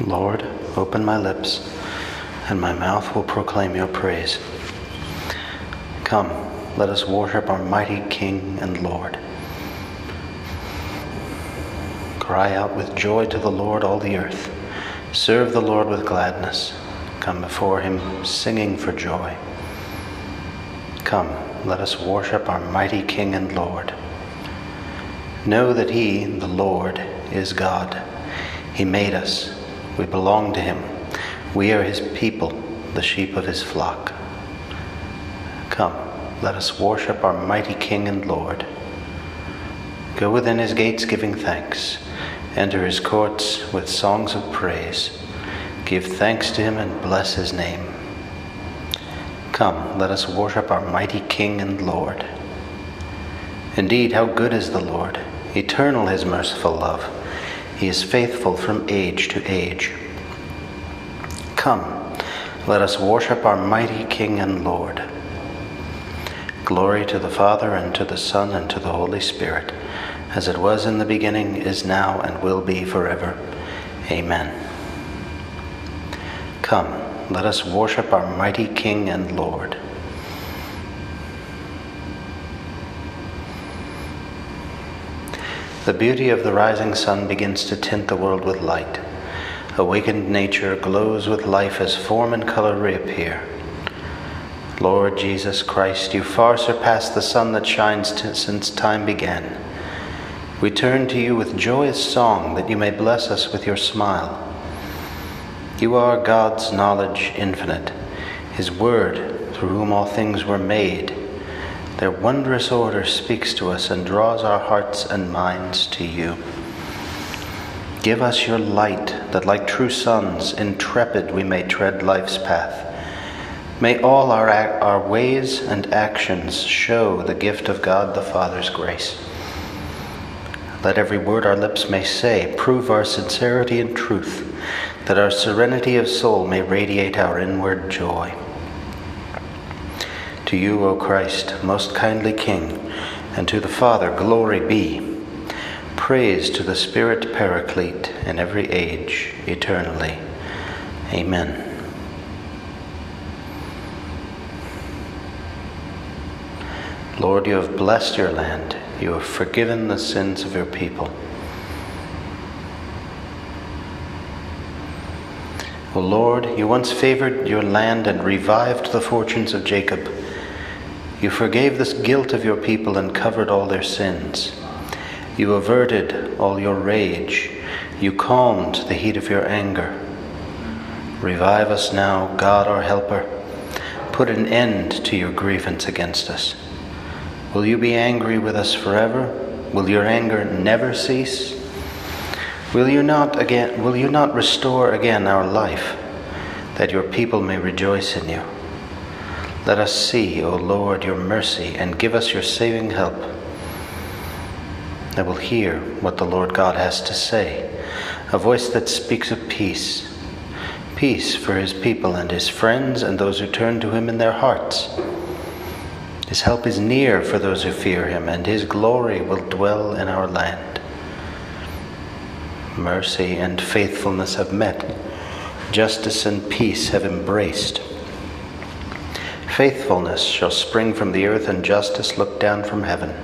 Lord, open my lips, and my mouth will proclaim your praise. Come, let us worship our mighty King and Lord. Cry out with joy to the Lord, all the earth. Serve the Lord with gladness. Come before him singing for joy. Come, let us worship our mighty King and Lord. Know that he, the Lord, is God. He made us. We belong to him. We are his people, the sheep of his flock. Come, let us worship our mighty King and Lord. Go within his gates giving thanks Enter his courts with songs of praise. Give thanks to him and bless his name. Come, let us worship our mighty King and Lord. Indeed, how good is the Lord! Eternal his merciful love. He is faithful from age to age. Come, let us worship our mighty King and Lord. Glory to the Father, and to the Son, and to the Holy Spirit as it was in the beginning, is now, and will be forever. Amen. Come, let us worship our mighty King and Lord. The beauty of the rising sun begins to tint the world with light. Awakened nature glows with life as form and color reappear. Lord Jesus Christ, you far surpass the sun that shines t- since time began. We turn to you with joyous song that you may bless us with your smile. You are God's knowledge infinite, His Word, through whom all things were made. Their wondrous order speaks to us and draws our hearts and minds to you. Give us your light, that like true sons, intrepid we may tread life's path. May all our, our ways and actions show the gift of God the Father's grace. Let every word our lips may say prove our sincerity and truth, that our serenity of soul may radiate our inward joy. To you, O Christ, most kindly King, and to the Father, glory be. Praise to the Spirit Paraclete in every age, eternally. Amen. Lord, you have blessed your land you have forgiven the sins of your people. O Lord, you once favored your land and revived the fortunes of Jacob. You forgave the guilt of your people and covered all their sins. You averted all your rage. You calmed the heat of your anger. Revive us now, God our helper. Put an end to your grievance against us. Will you be angry with us forever? Will your anger never cease? Will you not again will you not restore again our life that your people may rejoice in you? Let us see, O Lord, your mercy and give us your saving help. I will hear what the Lord God has to say, a voice that speaks of peace. Peace for his people and his friends and those who turn to him in their hearts. His help is near for those who fear him, and his glory will dwell in our land. Mercy and faithfulness have met, justice and peace have embraced. Faithfulness shall spring from the earth, and justice look down from heaven.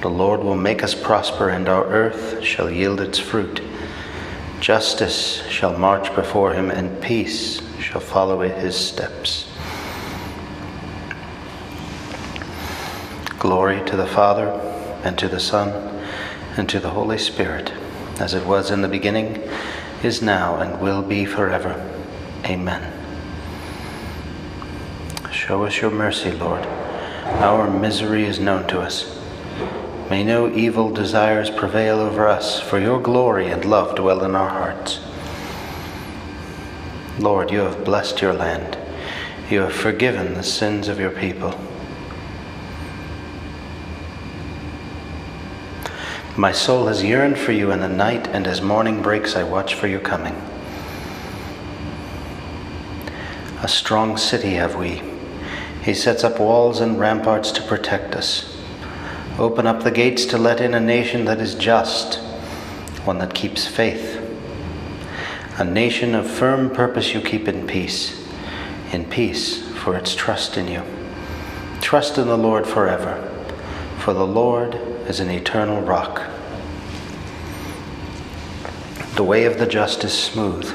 The Lord will make us prosper, and our earth shall yield its fruit. Justice shall march before him, and peace shall follow his steps. Glory to the Father, and to the Son, and to the Holy Spirit, as it was in the beginning, is now, and will be forever. Amen. Show us your mercy, Lord. Our misery is known to us. May no evil desires prevail over us, for your glory and love dwell in our hearts. Lord, you have blessed your land. You have forgiven the sins of your people. My soul has yearned for you in the night, and as morning breaks, I watch for your coming. A strong city have we. He sets up walls and ramparts to protect us. Open up the gates to let in a nation that is just, one that keeps faith A nation of firm purpose you keep in peace, in peace for its trust in you. Trust in the Lord forever, for the Lord is an eternal rock. The way of the just is smooth,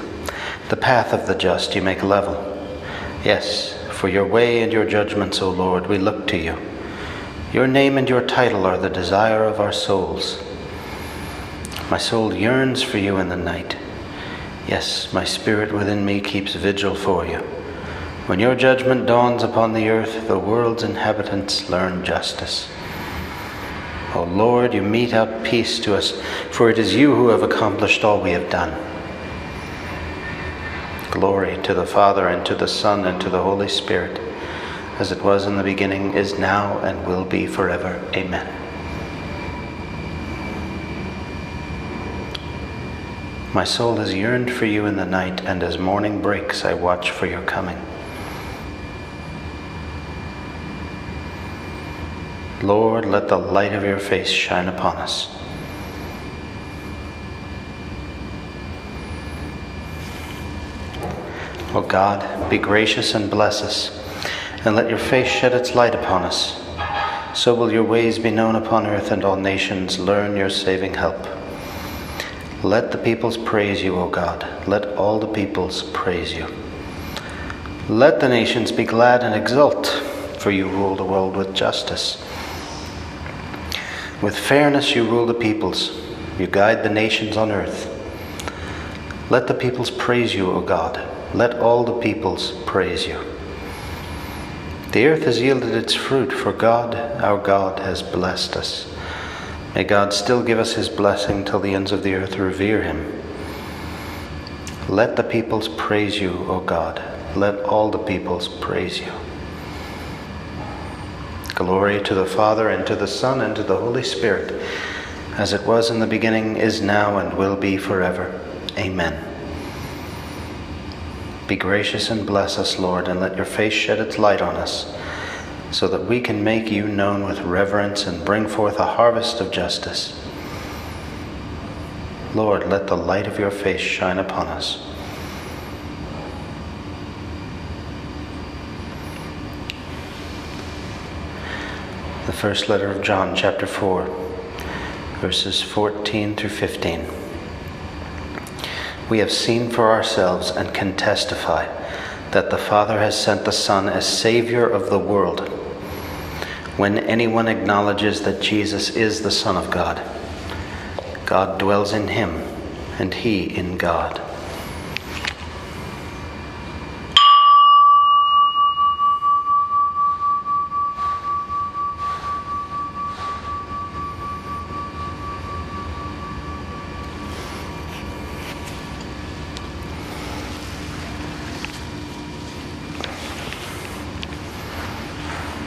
the path of the just you make level. Yes, for your way and your judgments, O Lord, we look to you. Your name and your title are the desire of our souls. My soul yearns for you in the night. Yes, my spirit within me keeps vigil for you. When your judgment dawns upon the earth, the world's inhabitants learn justice. O Lord, you mete out peace to us, for it is you who have accomplished all we have done. Glory to the Father, and to the Son, and to the Holy Spirit, as it was in the beginning, is now, and will be forever. Amen. My soul has yearned for you in the night, and as morning breaks, I watch for your coming. Lord, let the light of your face shine upon us. O God, be gracious and bless us, and let your face shed its light upon us. So will your ways be known upon earth, and all nations learn your saving help. Let the peoples praise you, O God. Let all the peoples praise you. Let the nations be glad and exult, for you rule the world with justice. With fairness you rule the peoples, you guide the nations on earth. Let the peoples praise you, O God. Let all the peoples praise you. The earth has yielded its fruit, for God, our God, has blessed us. May God still give us his blessing till the ends of the earth revere him. Let the peoples praise you, O God. Let all the peoples praise you. Glory to the Father, and to the Son, and to the Holy Spirit, as it was in the beginning, is now, and will be forever. Amen. Be gracious and bless us, Lord, and let your face shed its light on us so that we can make you known with reverence and bring forth a harvest of justice. Lord, let the light of your face shine upon us. The first letter of John, chapter 4, verses 14 through 15. We have seen for ourselves and can testify that the Father has sent the Son as Savior of the world when anyone acknowledges that Jesus is the Son of God. God dwells in him, and he in God.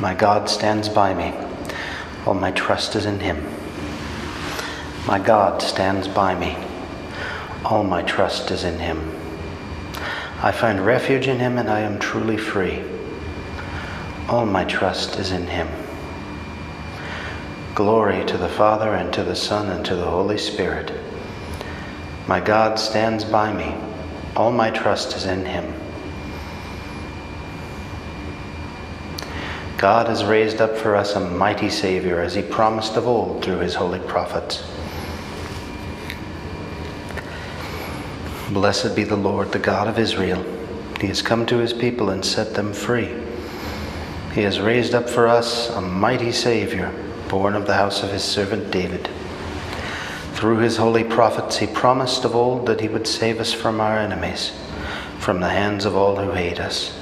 My God stands by me. All my trust is in him. My God stands by me. All my trust is in him. I find refuge in him and I am truly free. All my trust is in him. Glory to the Father and to the Son and to the Holy Spirit. My God stands by me. All my trust is in him. God has raised up for us a mighty Savior, as he promised of old through his holy prophets. Blessed be the Lord, the God of Israel. He has come to his people and set them free. He has raised up for us a mighty Savior, born of the house of his servant David. Through his holy prophets, he promised of old that he would save us from our enemies, from the hands of all who hate us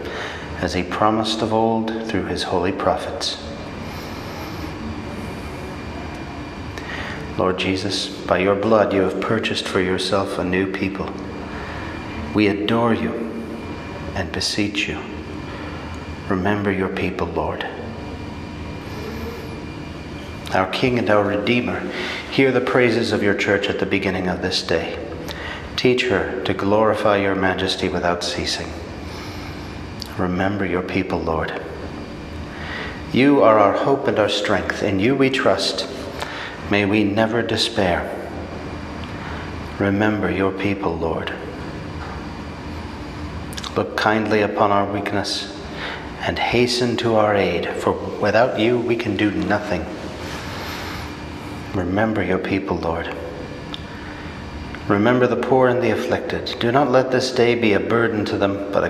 as he promised of old through his holy prophets. Lord Jesus, by your blood you have purchased for yourself a new people. We adore you and beseech you. Remember your people, Lord. Our King and our Redeemer, hear the praises of your church at the beginning of this day. Teach her to glorify your majesty without ceasing. Remember your people, Lord. You are our hope and our strength. In you we trust. May we never despair. Remember your people, Lord. Look kindly upon our weakness and hasten to our aid, for without you we can do nothing. Remember your people, Lord. Remember the poor and the afflicted. Do not let this day be a burden to them, but a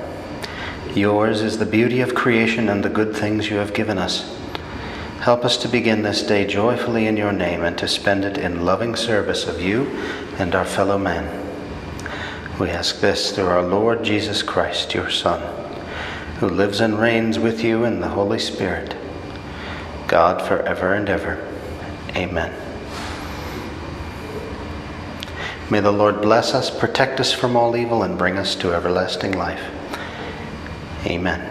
yours is the beauty of creation and the good things you have given us. Help us to begin this day joyfully in your name and to spend it in loving service of you and our fellow man. We ask this through our Lord Jesus Christ, your Son, who lives and reigns with you in the Holy Spirit, God forever and ever. Amen. May the Lord bless us, protect us from all evil, and bring us to everlasting life. Amen.